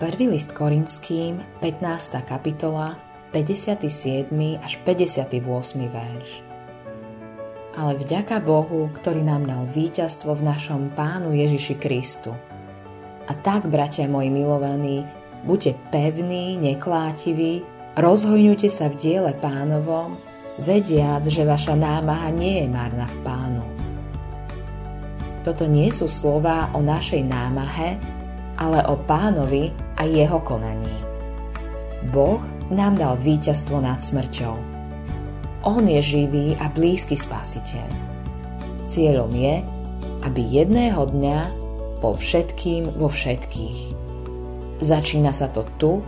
Prvý list Korinským, 15. kapitola, 57. až 58. verš. Ale vďaka Bohu, ktorý nám dal víťazstvo v našom Pánu Ježiši Kristu. A tak, bratia moji milovaní, buďte pevní, neklátiví, rozhojňujte sa v diele pánovom, vediac, že vaša námaha nie je marná v pánu. Toto nie sú slová o našej námahe, ale o pánovi a jeho konaní. Boh nám dal víťazstvo nad smrťou. On je živý a blízky spasiteľ. Cieľom je, aby jedného dňa bol všetkým vo všetkých. Začína sa to tu,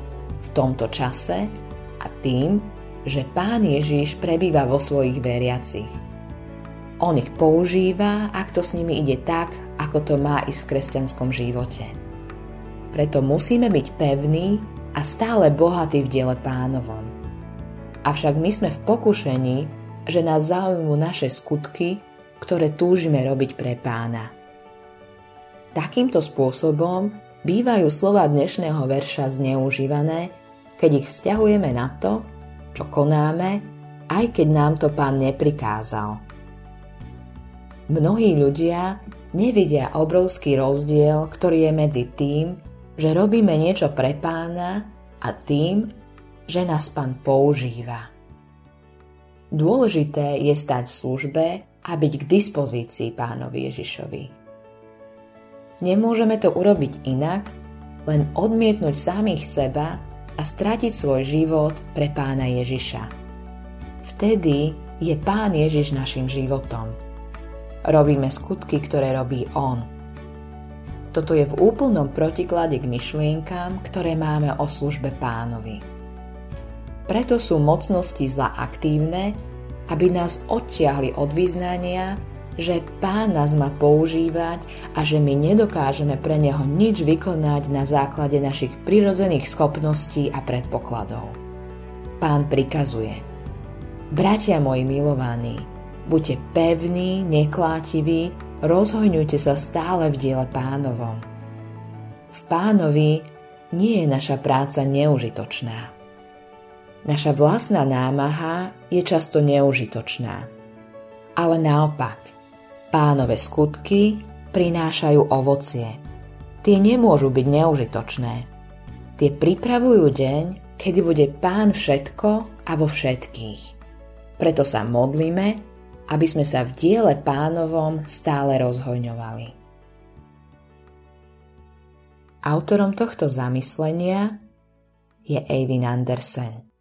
v tomto čase a tým, že Pán Ježiš prebýva vo svojich veriacich. On ich používa, ak to s nimi ide tak, ako to má ísť v kresťanskom živote. Preto musíme byť pevní a stále bohatí v diele pánovom. Avšak my sme v pokušení, že nás zaujímujú naše skutky, ktoré túžime robiť pre pána. Takýmto spôsobom bývajú slova dnešného verša zneužívané, keď ich vzťahujeme na to, čo konáme, aj keď nám to pán neprikázal. Mnohí ľudia nevidia obrovský rozdiel, ktorý je medzi tým, že robíme niečo pre pána a tým, že nás pán používa. Dôležité je stať v službe a byť k dispozícii pánovi Ježišovi. Nemôžeme to urobiť inak, len odmietnúť samých seba a stratiť svoj život pre pána Ježiša. Vtedy je pán Ježiš našim životom. Robíme skutky, ktoré robí on – toto je v úplnom protiklade k myšlienkám, ktoré máme o službe pánovi. Preto sú mocnosti zla aktívne, aby nás odtiahli od vyznania, že pán nás má používať a že my nedokážeme pre neho nič vykonať na základe našich prirodzených schopností a predpokladov. Pán prikazuje. Bratia moji milovaní, buďte pevní, neklátiví, rozhojňujte sa stále v diele pánovom. V pánovi nie je naša práca neužitočná. Naša vlastná námaha je často neužitočná. Ale naopak, pánové skutky prinášajú ovocie. Tie nemôžu byť neužitočné. Tie pripravujú deň, kedy bude pán všetko a vo všetkých. Preto sa modlíme aby sme sa v diele pánovom stále rozhojňovali. Autorom tohto zamyslenia je Eivin Andersen.